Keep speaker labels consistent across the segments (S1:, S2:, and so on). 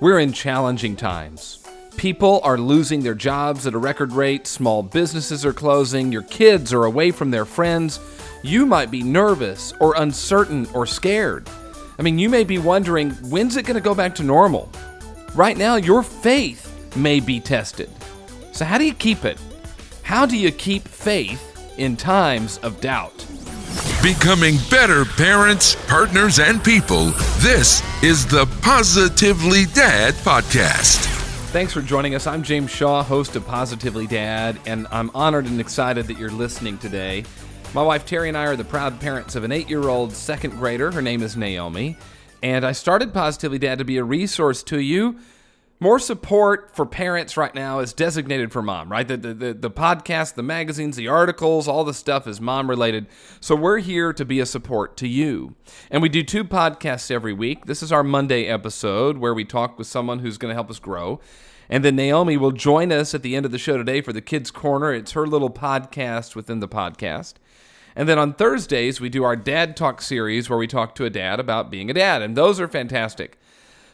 S1: We're in challenging times. People are losing their jobs at a record rate, small businesses are closing, your kids are away from their friends. You might be nervous or uncertain or scared. I mean, you may be wondering when's it going to go back to normal? Right now, your faith may be tested. So, how do you keep it? How do you keep faith in times of doubt?
S2: Becoming better parents, partners, and people. This is the Positively Dad Podcast.
S1: Thanks for joining us. I'm James Shaw, host of Positively Dad, and I'm honored and excited that you're listening today. My wife Terry and I are the proud parents of an eight year old second grader. Her name is Naomi. And I started Positively Dad to be a resource to you more support for parents right now is designated for mom, right? The, the, the, the, podcast, the magazines, the articles, all the stuff is mom related. So we're here to be a support to you. And we do two podcasts every week. This is our Monday episode where we talk with someone who's going to help us grow. And then Naomi will join us at the end of the show today for the Kids Corner. It's her little podcast within the podcast. And then on Thursdays, we do our Dad Talk series where we talk to a dad about being a dad. And those are fantastic.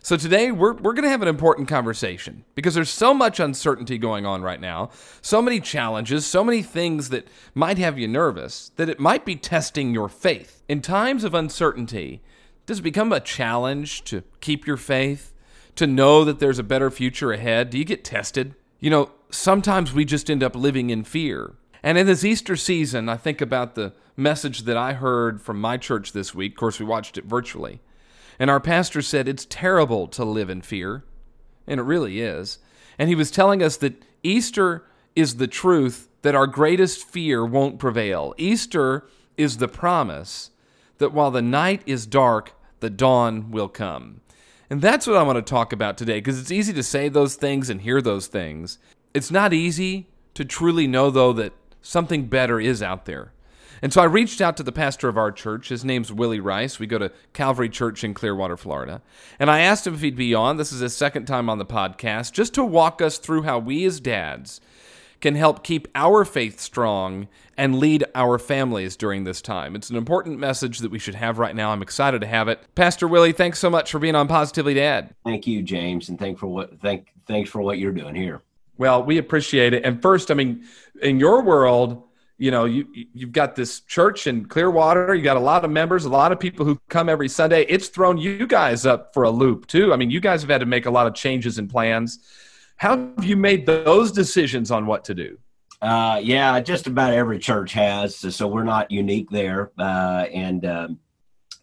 S1: So today we're, we're going to have an important conversation because there's so much uncertainty going on right now, so many challenges, so many things that might have you nervous that it might be testing your faith. In times of uncertainty, does it become a challenge to keep your faith, to know that there's a better future ahead? Do you get tested? You know, sometimes we just end up living in fear. And in this Easter season, I think about the message that I heard from my church this week. Of course, we watched it virtually. And our pastor said it's terrible to live in fear. And it really is. And he was telling us that Easter is the truth that our greatest fear won't prevail. Easter is the promise that while the night is dark, the dawn will come. And that's what I want to talk about today because it's easy to say those things and hear those things. It's not easy to truly know, though, that something better is out there. And so I reached out to the pastor of our church. His name's Willie Rice. We go to Calvary Church in Clearwater, Florida. And I asked him if he'd be on. This is his second time on the podcast, just to walk us through how we as dads can help keep our faith strong and lead our families during this time. It's an important message that we should have right now. I'm excited to have it. Pastor Willie, thanks so much for being on Positively Dad.
S3: Thank you, James, and thank for what thank thanks for what you're doing here.
S1: Well, we appreciate it. And first, I mean, in your world, you know you you've got this church in Clearwater. You got a lot of members, a lot of people who come every Sunday. It's thrown you guys up for a loop too. I mean, you guys have had to make a lot of changes and plans. How have you made those decisions on what to do?
S3: Uh, yeah, just about every church has, so we're not unique there. Uh, and um,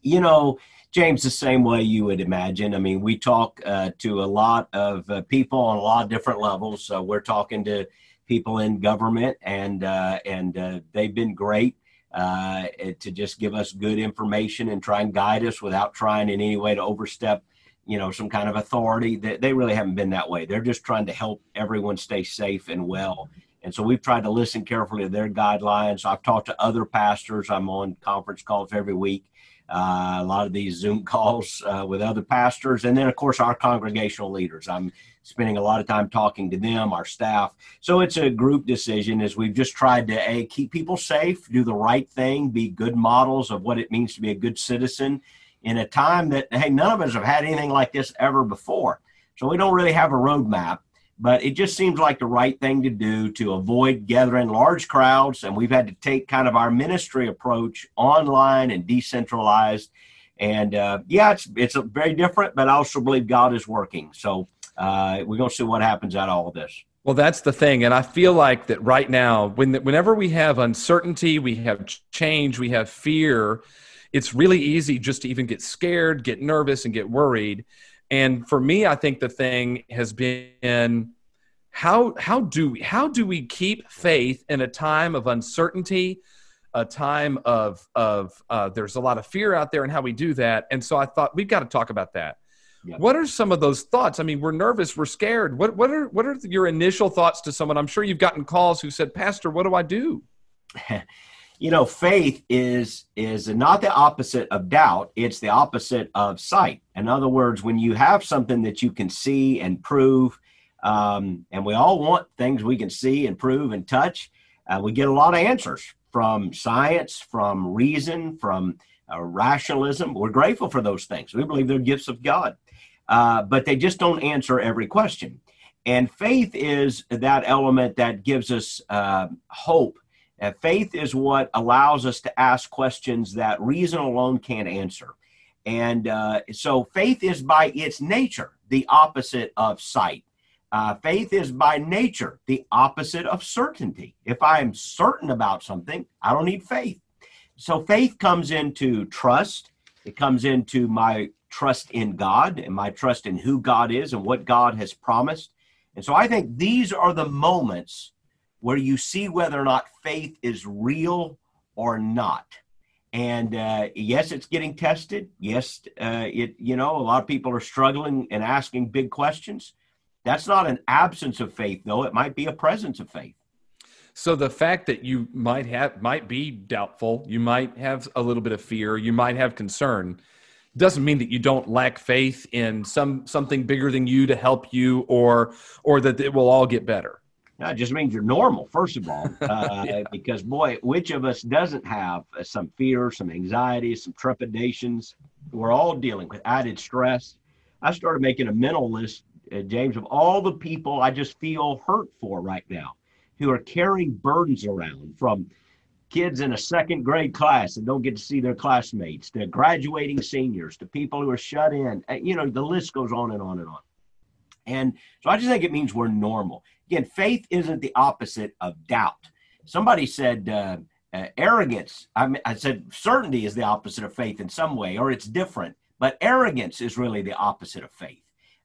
S3: you know, James, the same way you would imagine. I mean, we talk uh, to a lot of uh, people on a lot of different levels. So we're talking to people in government, and uh, and uh, they've been great uh, to just give us good information and try and guide us without trying in any way to overstep, you know, some kind of authority. They, they really haven't been that way. They're just trying to help everyone stay safe and well. And so we've tried to listen carefully to their guidelines. I've talked to other pastors. I'm on conference calls every week. Uh, a lot of these Zoom calls uh, with other pastors, and then of course our congregational leaders. I'm spending a lot of time talking to them, our staff. So it's a group decision as we've just tried to a keep people safe, do the right thing, be good models of what it means to be a good citizen in a time that hey, none of us have had anything like this ever before. So we don't really have a roadmap, but it just seems like the right thing to do to avoid gathering large crowds. And we've had to take kind of our ministry approach online and decentralized. And uh, yeah, it's it's very different, but I also believe God is working. So uh, we're going to see what happens out of all of this.
S1: Well, that's the thing, and I feel like that right now, when whenever we have uncertainty, we have change, we have fear, it's really easy just to even get scared, get nervous, and get worried. And for me, I think the thing has been how how do we how do we keep faith in a time of uncertainty, a time of of uh, there's a lot of fear out there, and how we do that. And so I thought we've got to talk about that. What are some of those thoughts? I mean, we're nervous, we're scared. What what are what are your initial thoughts to someone? I'm sure you've gotten calls who said, "Pastor, what do I do?"
S3: you know, faith is is not the opposite of doubt, it's the opposite of sight. In other words, when you have something that you can see and prove, um, and we all want things we can see and prove and touch, uh, we get a lot of answers from science, from reason, from uh, rationalism. We're grateful for those things. We believe they're gifts of God. uh, but they just don't answer every question. And faith is that element that gives us uh, hope. And faith is what allows us to ask questions that reason alone can't answer. And uh, so faith is by its nature the opposite of sight. Uh, faith is by nature the opposite of certainty. If I am certain about something, I don't need faith. So faith comes into trust, it comes into my trust in God and my trust in who God is and what God has promised. And so I think these are the moments where you see whether or not faith is real or not. And uh, yes, it's getting tested. Yes, uh, it you know a lot of people are struggling and asking big questions. That's not an absence of faith, though. It might be a presence of faith.
S1: So the fact that you might have might be doubtful, you might have a little bit of fear, you might have concern, doesn't mean that you don't lack faith in some something bigger than you to help you, or or that it will all get better.
S3: No, it just means you're normal, first of all, uh, yeah. because boy, which of us doesn't have uh, some fear, some anxiety, some trepidations? We're all dealing with added stress. I started making a mental list, uh, James, of all the people I just feel hurt for right now, who are carrying burdens around from kids in a second grade class that don't get to see their classmates, to graduating seniors, to people who are shut in. Uh, you know, the list goes on and on and on. And so I just think it means we're normal. Again, faith isn't the opposite of doubt. Somebody said uh, uh, arrogance. I, mean, I said certainty is the opposite of faith in some way, or it's different. But arrogance is really the opposite of faith.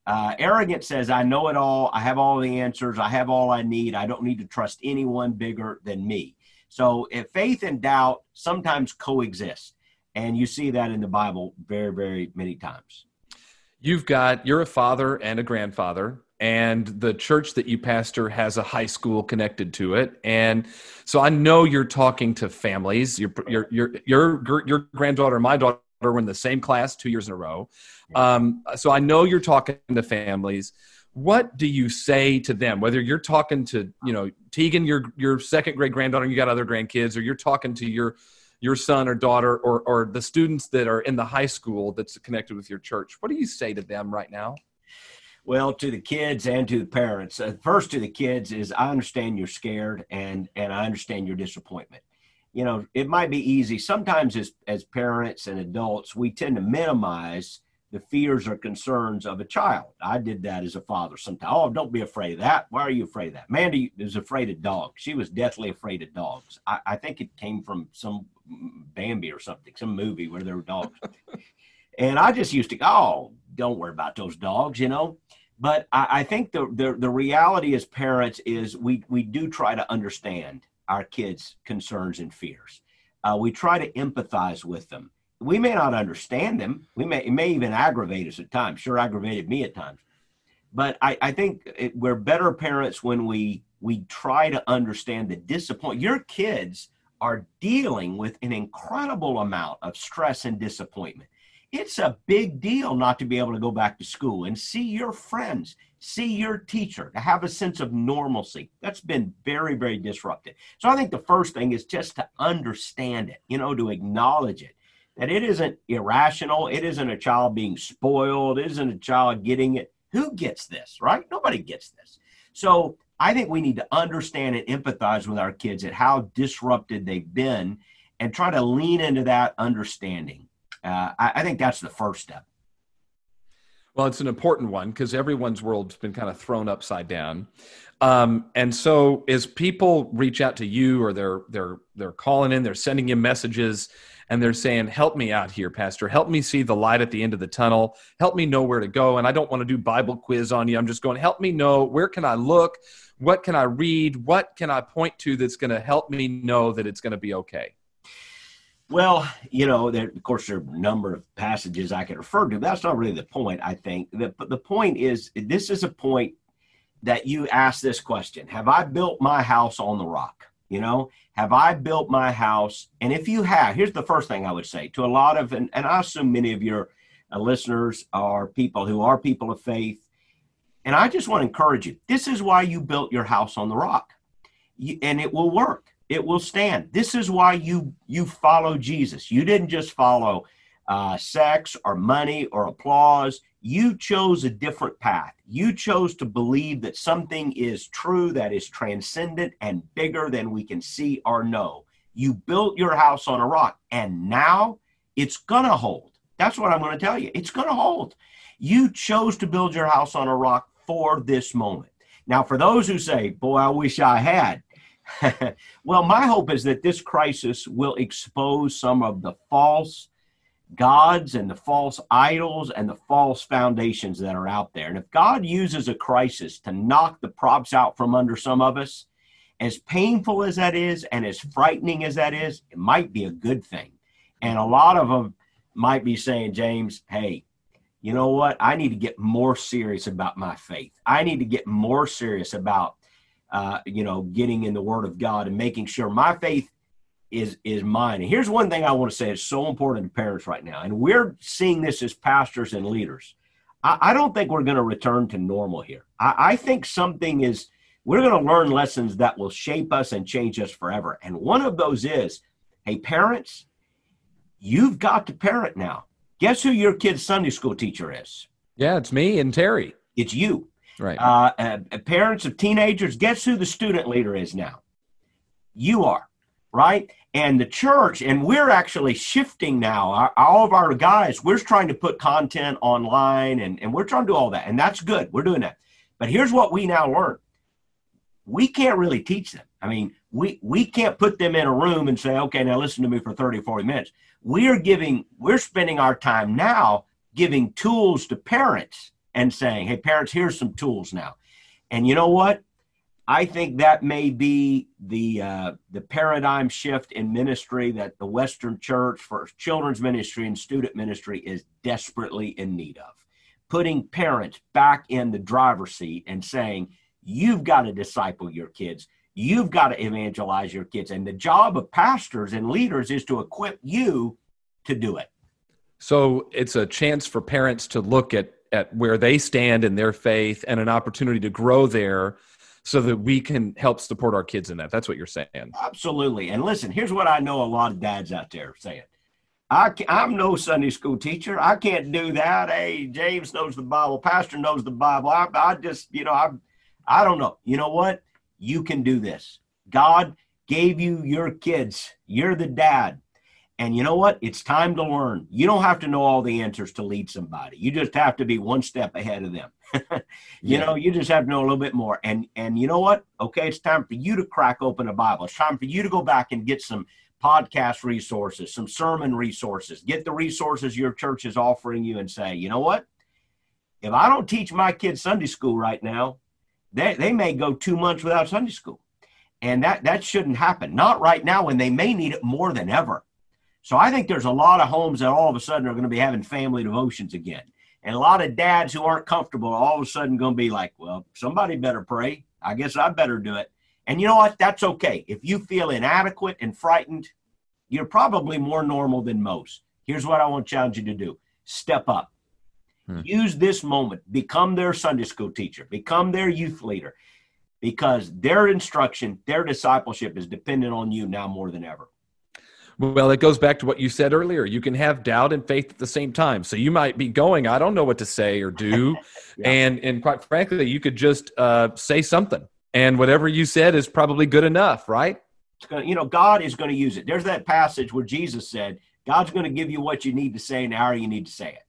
S3: Uh, arrogance says, I know it all. I have all the answers. I have all I need. I don't need to trust anyone bigger than me. So if faith and doubt sometimes coexist. And you see that in the Bible very, very many times.
S1: You've got, you're a father and a grandfather and the church that you pastor has a high school connected to it. And so i know you're talking to families. Your your your your, your granddaughter and my daughter were in the same class two years in a row. Um, so i know you're talking to families. What do you say to them? Whether you're talking to you know tegan your your second grade granddaughter and you got other grandkids or you're talking to your your son or daughter or or the students that are in the high school that's connected with your church what do you say to them right now
S3: well, to the kids and to the parents. Uh, first, to the kids is I understand you're scared and and I understand your disappointment. You know, it might be easy sometimes as as parents and adults we tend to minimize the fears or concerns of a child. I did that as a father sometimes. Oh, don't be afraid of that. Why are you afraid of that? Mandy is afraid of dogs. She was deathly afraid of dogs. I, I think it came from some Bambi or something, some movie where there were dogs. and I just used to go, oh, don't worry about those dogs, you know. But I, I think the, the the reality as parents is we we do try to understand our kids' concerns and fears. Uh, we try to empathize with them. We may not understand them. We may it may even aggravate us at times. Sure, aggravated me at times. But I, I think it, we're better parents when we we try to understand the disappointment. Your kids are dealing with an incredible amount of stress and disappointment it's a big deal not to be able to go back to school and see your friends, see your teacher, to have a sense of normalcy. That's been very, very disrupted. So I think the first thing is just to understand it, you know, to acknowledge it. That it isn't irrational. It isn't a child being spoiled. It isn't a child getting it. Who gets this, right? Nobody gets this. So I think we need to understand and empathize with our kids at how disrupted they've been and try to lean into that understanding uh, I, I think that's the first step.
S1: Well, it's an important one because everyone's world's been kind of thrown upside down. Um, and so as people reach out to you or they're they're they're calling in, they're sending you messages and they're saying, Help me out here, Pastor. Help me see the light at the end of the tunnel. Help me know where to go. And I don't want to do Bible quiz on you. I'm just going, help me know where can I look? What can I read? What can I point to that's going to help me know that it's going to be okay?
S3: Well, you know, there, of course, there are a number of passages I could refer to. That's not really the point, I think. The, the point is, this is a point that you ask this question Have I built my house on the rock? You know, have I built my house? And if you have, here's the first thing I would say to a lot of, and, and I assume many of your uh, listeners are people who are people of faith. And I just want to encourage you this is why you built your house on the rock, you, and it will work it will stand. This is why you you follow Jesus. You didn't just follow uh, sex or money or applause. You chose a different path. You chose to believe that something is true, that is transcendent and bigger than we can see or know. You built your house on a rock, and now it's going to hold. That's what I'm going to tell you. It's going to hold. You chose to build your house on a rock for this moment. Now, for those who say, Boy, I wish I had, well, my hope is that this crisis will expose some of the false gods and the false idols and the false foundations that are out there. And if God uses a crisis to knock the props out from under some of us, as painful as that is and as frightening as that is, it might be a good thing. And a lot of them might be saying, James, hey, you know what? I need to get more serious about my faith. I need to get more serious about, uh, you know, getting in the Word of God and making sure my faith is is mine. And here's one thing I want to say: it's so important to parents right now, and we're seeing this as pastors and leaders. I, I don't think we're going to return to normal here. I, I think something is. We're going to learn lessons that will shape us and change us forever. And one of those is, hey, parents, you've got to parent now. Guess who your kid's Sunday school teacher is?
S1: Yeah, it's me and Terry.
S3: It's you.
S1: Right.
S3: Uh, uh, parents of teenagers, guess who the student leader is now? You are, right? And the church, and we're actually shifting now. Our, all of our guys, we're trying to put content online and, and we're trying to do all that. And that's good. We're doing that. But here's what we now learn we can't really teach them. I mean, we, we can't put them in a room and say, okay, now listen to me for 30 or 40 minutes. We're giving, we're spending our time now giving tools to parents and saying, hey, parents, here's some tools now. And you know what? I think that may be the uh, the paradigm shift in ministry that the Western Church for children's ministry and student ministry is desperately in need of. Putting parents back in the driver's seat and saying, you've got to disciple your kids. You've got to evangelize your kids. And the job of pastors and leaders is to equip you to do it.
S1: So it's a chance for parents to look at, at where they stand in their faith and an opportunity to grow there so that we can help support our kids in that. That's what you're saying.
S3: Absolutely. And listen, here's what I know a lot of dads out there saying. I am no Sunday school teacher. I can't do that. Hey, James knows the Bible. Pastor knows the Bible. I, I just, you know, I, I don't know. You know what? You can do this. God gave you your kids. You're the dad. And you know what? It's time to learn. You don't have to know all the answers to lead somebody. You just have to be one step ahead of them. you yeah. know, you just have to know a little bit more. And and you know what? Okay, it's time for you to crack open a Bible. It's time for you to go back and get some podcast resources, some sermon resources. Get the resources your church is offering you and say, you know what? If I don't teach my kids Sunday school right now, they, they may go two months without Sunday school. And that, that shouldn't happen. Not right now when they may need it more than ever. So I think there's a lot of homes that all of a sudden are going to be having family devotions again. And a lot of dads who aren't comfortable are all of a sudden going to be like, well, somebody better pray. I guess I better do it. And you know what? That's okay. If you feel inadequate and frightened, you're probably more normal than most. Here's what I want to challenge you to do step up. Hmm. Use this moment, become their Sunday school teacher, become their youth leader, because their instruction, their discipleship is dependent on you now more than ever.
S1: Well, it goes back to what you said earlier. You can have doubt and faith at the same time. So you might be going, I don't know what to say or do. yeah. And and quite frankly, you could just uh, say something. And whatever you said is probably good enough, right?
S3: Gonna, you know, God is going to use it. There's that passage where Jesus said, God's going to give you what you need to say and how you need to say it.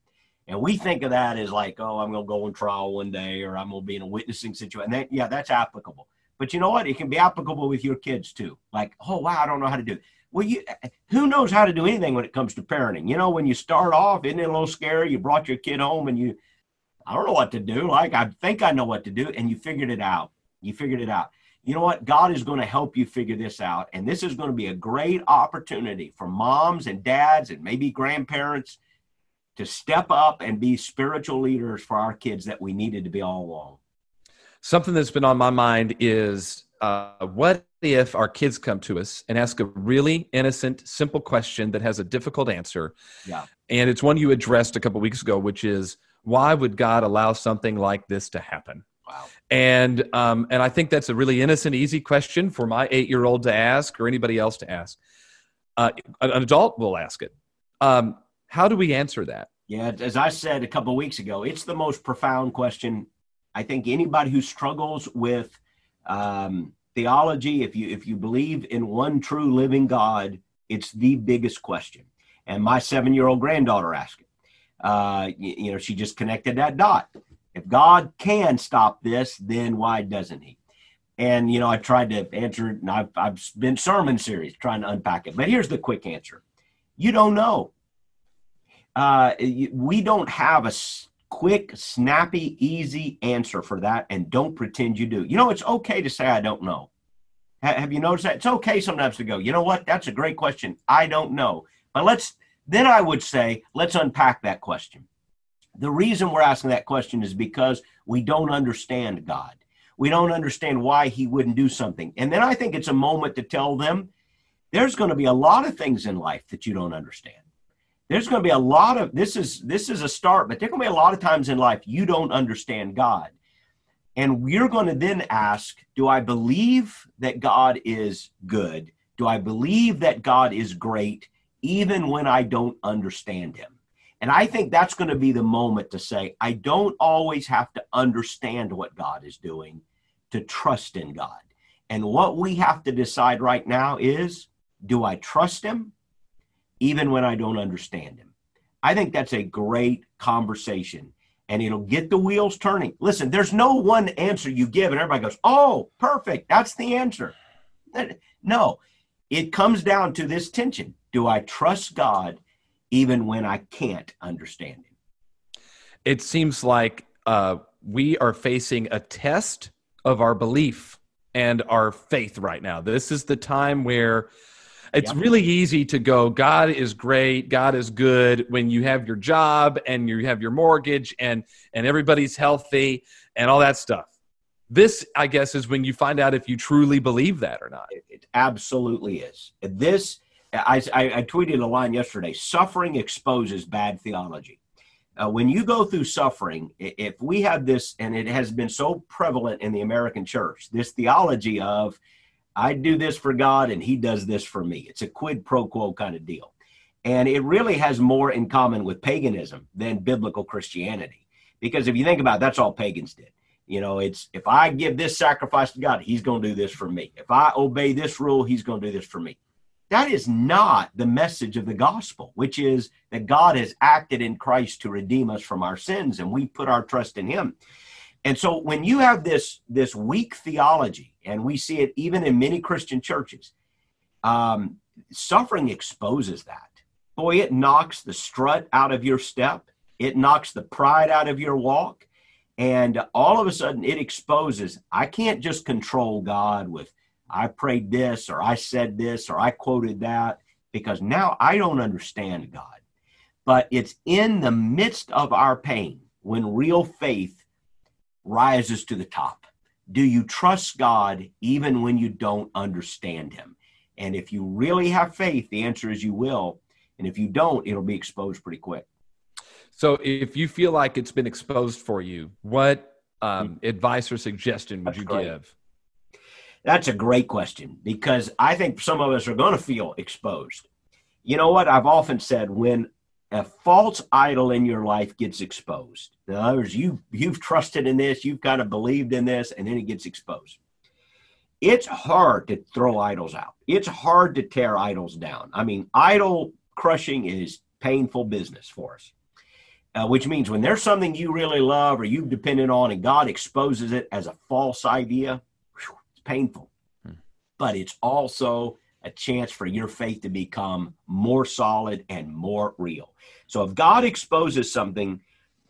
S3: And we think of that as like, oh, I'm going to go on trial one day or I'm going to be in a witnessing situation. And that, yeah, that's applicable. But you know what? It can be applicable with your kids too. Like, oh, wow, I don't know how to do it. Well, you, eh, who knows how to do anything when it comes to parenting? You know, when you start off, isn't it a little scary? You brought your kid home and you, I don't know what to do. Like, I think I know what to do. And you figured it out. You figured it out. You know what? God is going to help you figure this out. And this is going to be a great opportunity for moms and dads and maybe grandparents to step up and be spiritual leaders for our kids that we needed to be all along.
S1: Something that's been on my mind is uh, what if our kids come to us and ask a really innocent, simple question that has a difficult answer?
S3: Yeah.
S1: And it's one you addressed a couple weeks ago, which is why would God allow something like this to happen?
S3: Wow.
S1: And um, and I think that's a really innocent, easy question for my eight year old to ask or anybody else to ask. Uh, an adult will ask it. Um, how do we answer that?
S3: Yeah, as I said a couple of weeks ago, it's the most profound question. I think anybody who struggles with um, theology, if you if you believe in one true living God, it's the biggest question. And my seven year old granddaughter asked it. Uh, you, you know, she just connected that dot. If God can stop this, then why doesn't He? And you know, I tried to answer it, and I've I've been sermon series trying to unpack it. But here's the quick answer: You don't know. Uh, we don't have a quick, snappy, easy answer for that, and don't pretend you do. You know, it's okay to say I don't know. Have you noticed that? It's okay sometimes to go, you know what? That's a great question. I don't know. But let's, then I would say, let's unpack that question. The reason we're asking that question is because we don't understand God. We don't understand why he wouldn't do something. And then I think it's a moment to tell them there's going to be a lot of things in life that you don't understand. There's going to be a lot of this is this is a start, but there's going to be a lot of times in life you don't understand God. And we're going to then ask Do I believe that God is good? Do I believe that God is great, even when I don't understand Him? And I think that's going to be the moment to say, I don't always have to understand what God is doing to trust in God. And what we have to decide right now is do I trust Him, even when I don't understand Him? I think that's a great conversation and it'll get the wheels turning. Listen, there's no one answer you give, and everybody goes, Oh, perfect. That's the answer. No, it comes down to this tension. Do I trust God even when I can't understand Him?
S1: It seems like uh, we are facing a test of our belief and our faith right now. This is the time where it's yep. really easy to go god is great god is good when you have your job and you have your mortgage and and everybody's healthy and all that stuff. This i guess is when you find out if you truly believe that or not.
S3: It, it absolutely is. This I, I, I, tweeted a line yesterday suffering exposes bad theology. Uh, when you go through suffering if we have this and it has been so prevalent in the american church this theology of I do this for God and he does this for me. It's a quid pro quo kind of deal. And it really has more in common with paganism than biblical Christianity. Because if you think about it, that's all pagans did. You know, it's if I give this sacrifice to God, he's going to do this for me. If I obey this rule, he's going to do this for me. That is not the message of the gospel, which is that God has acted in Christ to redeem us from our sins and we put our trust in him. And so when you have this this weak theology, and we see it even in many Christian churches, um, suffering exposes that. Boy, it knocks the strut out of your step. It knocks the pride out of your walk. And all of a sudden, it exposes I can't just control God with, I prayed this, or I said this, or I quoted that, because now I don't understand God. But it's in the midst of our pain when real faith rises to the top. Do you trust God even when you don't understand Him? And if you really have faith, the answer is you will. And if you don't, it'll be exposed pretty quick.
S1: So if you feel like it's been exposed for you, what um, hmm. advice or suggestion would That's you great. give?
S3: That's a great question because I think some of us are going to feel exposed. You know what? I've often said when a false idol in your life gets exposed. In other words, you you've trusted in this, you've kind of believed in this, and then it gets exposed. It's hard to throw idols out. It's hard to tear idols down. I mean, idol crushing is painful business for us. Uh, which means when there's something you really love or you've depended on and God exposes it as a false idea, whew, it's painful. Hmm. But it's also a chance for your faith to become more solid and more real. So if God exposes something,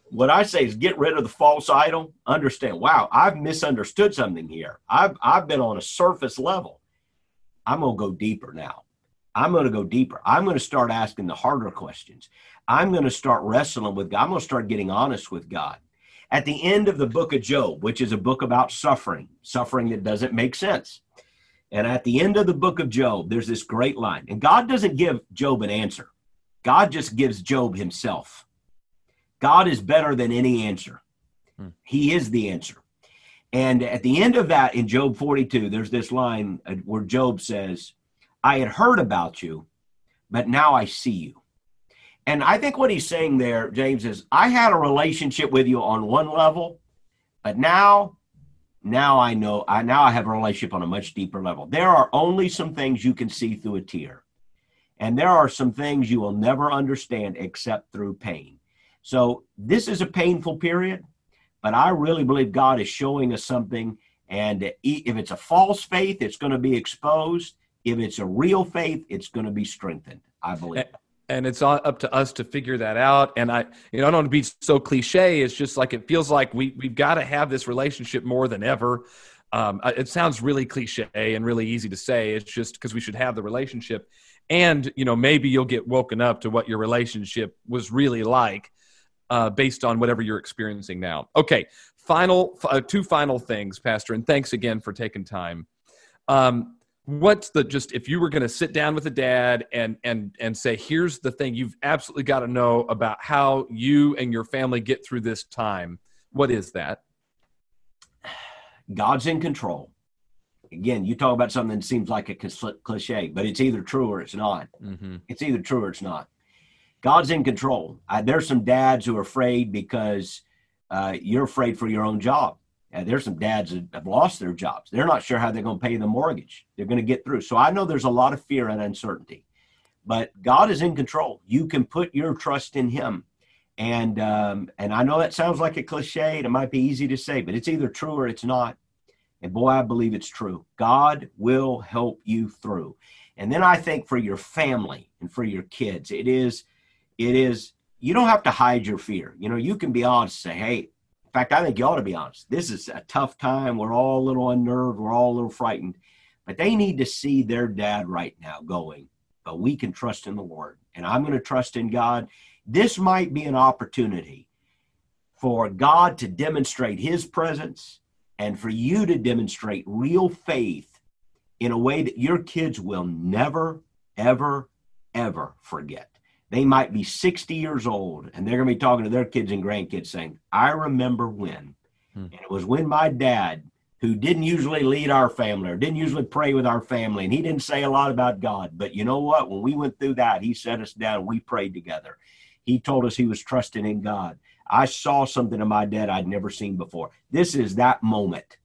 S3: what I say is get rid of the false idol. Understand, wow, I've misunderstood something here. I've I've been on a surface level. I'm gonna go deeper now. I'm going to go deeper. I'm going to start asking the harder questions. I'm going to start wrestling with God. I'm going to start getting honest with God. At the end of the book of Job, which is a book about suffering, suffering that doesn't make sense, and at the end of the book of Job, there's this great line. And God doesn't give Job an answer, God just gives Job himself. God is better than any answer, hmm. He is the answer. And at the end of that, in Job 42, there's this line uh, where Job says, I had heard about you, but now I see you. And I think what he's saying there, James, is I had a relationship with you on one level, but now, now I know, I now I have a relationship on a much deeper level. There are only some things you can see through a tear, and there are some things you will never understand except through pain. So this is a painful period, but I really believe God is showing us something. And if it's a false faith, it's going to be exposed. If it's a real faith, it's going to be strengthened. I believe
S1: and it's up to us to figure that out. And i you know i don't want to be so cliche. It's just like it feels like we we've got to have this relationship more than ever. Um, it sounds really cliche and really easy to say. It's just because we should have the relationship. And you know maybe you'll get woken up to what your relationship was really like uh, based on whatever you're experiencing now. Okay final uh, two final things pastor and thanks again for taking time. Um, what's the just if you were going to sit down with a dad and and and say here's the thing you've absolutely got to know about how you and your family get through this time what is that?
S3: God's in control. Again you talk about something that seems like a cliche but it's either true or it's not. Mm-hmm. it's either true or it's not. God's in control. I, there's some dads who are afraid because uh, you're afraid for your own job uh, there's some dads that have lost their jobs. They're not sure how they're going to pay the mortgage. They're going to get through. So I know there's a lot of fear and uncertainty, but God is in control. You can put your trust in Him. And um, and I know that sounds like a cliche. And it might be easy to say, but it's either true or it's not. And boy, I believe it's true. God will help you through. And then I think for your family and for your kids, it is, it is. You don't have to hide your fear. You know, you can be honest. And say, hey, fact, I think you ought to be honest. This is a tough time. We're all a little unnerved. We're all a little frightened. But they need to see their dad right now going, but we can trust in the Lord. And I'm going to trust in God. This might be an opportunity for God to demonstrate his presence and for you to demonstrate real faith in a way that your kids will never, ever, ever forget. They might be 60 years old and they're going to be talking to their kids and grandkids saying, I remember when. Hmm. And it was when my dad, who didn't usually lead our family or didn't usually pray with our family, and he didn't say a lot about God. But you know what? When we went through that, he set us down and we prayed together. He told us he was trusting in God. I saw something in my dad I'd never seen before. This is that moment.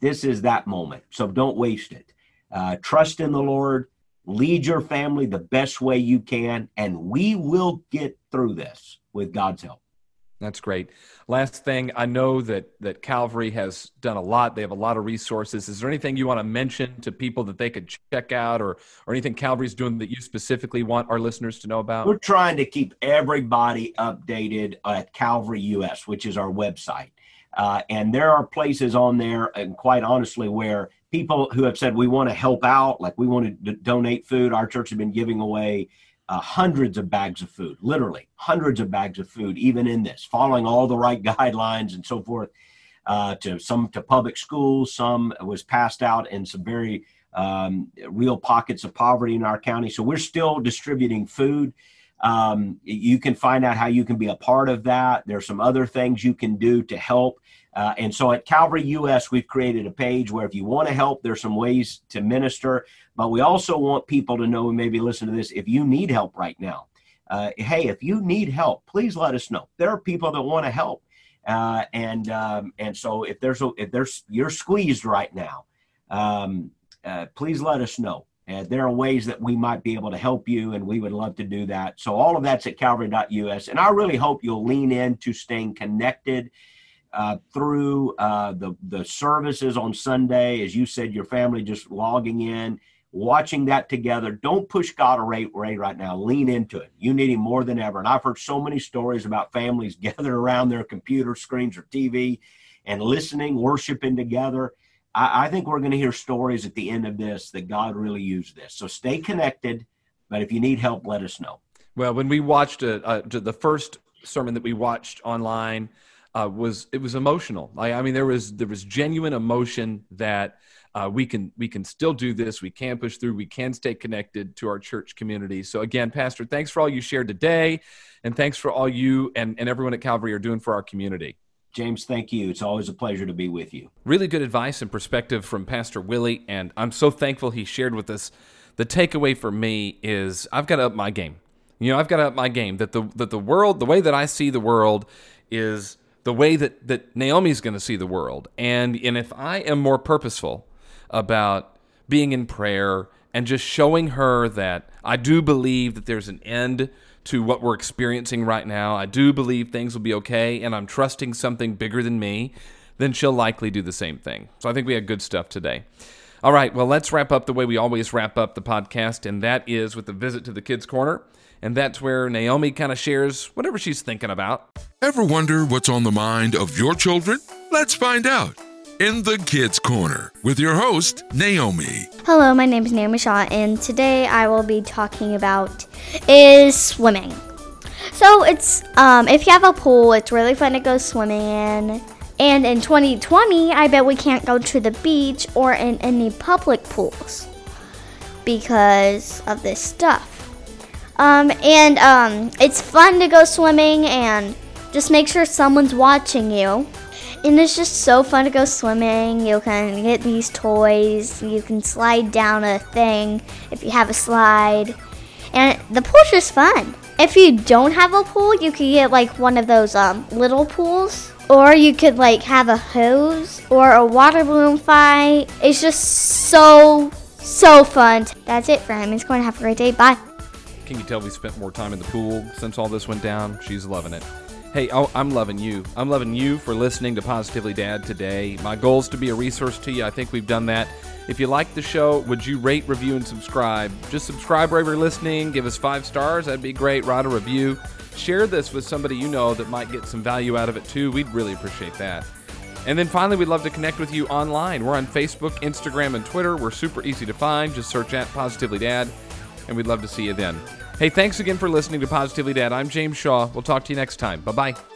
S3: This is that moment. So don't waste it. Uh, trust in the Lord lead your family the best way you can, and we will get through this with God's help.
S1: That's great. Last thing, I know that that Calvary has done a lot. They have a lot of resources. Is there anything you want to mention to people that they could check out, or or anything Calvary's doing that you specifically want our listeners to know about?
S3: We're trying to keep everybody updated at Calvary US, which is our website. Uh, and there are places on there, and quite honestly, where people who have said we want to help out, like we want to donate food. Our church has been giving away uh, hundreds of bags of food, literally hundreds of bags of food, even in this, following all the right guidelines and so forth. Uh, to some to public schools, some was passed out in some very um, real pockets of poverty in our county. So we're still distributing food. Um, you can find out how you can be a part of that. There's some other things you can do to help. Uh, and so at Calvary US, we've created a page where if you want to help, there's some ways to minister. But we also want people to know, and maybe listen to this, if you need help right now. Uh, hey, if you need help, please let us know. There are people that want to help, uh, and um, and so if there's a, if there's you're squeezed right now, um, uh, please let us know. Uh, there are ways that we might be able to help you, and we would love to do that. So all of that's at Calvary.us, and I really hope you'll lean into staying connected uh, through uh, the the services on Sunday, as you said, your family just logging in, watching that together. Don't push God away right now. Lean into it. You need Him more than ever. And I've heard so many stories about families gathered around their computer screens or TV and listening, worshiping together. I, I think we're going to hear stories at the end of this that God really used this. So stay connected. But if you need help, let us know.
S1: Well, when we watched uh, uh, the first sermon that we watched online uh, was it was emotional. I, I, mean, there was there was genuine emotion that uh, we can we can still do this. We can push through. We can stay connected to our church community. So again, Pastor, thanks for all you shared today, and thanks for all you and, and everyone at Calvary are doing for our community.
S3: James, thank you. It's always a pleasure to be with you.
S1: Really good advice and perspective from Pastor Willie, and I'm so thankful he shared with us. The takeaway for me is I've got to up my game. You know, I've got to up my game that the that the world, the way that I see the world, is the way that that Naomi's going to see the world. And and if I am more purposeful about being in prayer and just showing her that I do believe that there's an end to what we're experiencing right now. I do believe things will be okay, and I'm trusting something bigger than me, then she'll likely do the same thing. So I think we had good stuff today. All right, well, let's wrap up the way we always wrap up the podcast, and that is with a visit to the Kids Corner. And that's where Naomi kind of shares whatever she's thinking about.
S2: Ever wonder what's on the mind of your children? Let's find out in the Kids Corner with your host, Naomi.
S4: Hello, my name is Naomi Shaw, and today I will be talking about is swimming. So it's um, if you have a pool, it's really fun to go swimming in. And in 2020, I bet we can't go to the beach or in any public pools because of this stuff. Um, and um, it's fun to go swimming and just make sure someone's watching you. And it's just so fun to go swimming. You can get these toys. You can slide down a thing if you have a slide. And the pool's just fun. If you don't have a pool, you could get like one of those um, little pools. Or you could like have a hose or a water balloon fight. It's just so, so fun. That's it for him. He's going to have a great day. Bye.
S1: Can you tell we spent more time in the pool since all this went down? She's loving it. Hey, oh, I'm loving you. I'm loving you for listening to Positively Dad today. My goal is to be a resource to you. I think we've done that. If you like the show, would you rate, review, and subscribe? Just subscribe wherever you're listening. Give us five stars. That'd be great. Write a review. Share this with somebody you know that might get some value out of it too. We'd really appreciate that. And then finally, we'd love to connect with you online. We're on Facebook, Instagram, and Twitter. We're super easy to find. Just search at Positively Dad, and we'd love to see you then. Hey, thanks again for listening to Positively Dad. I'm James Shaw. We'll talk to you next time. Bye bye.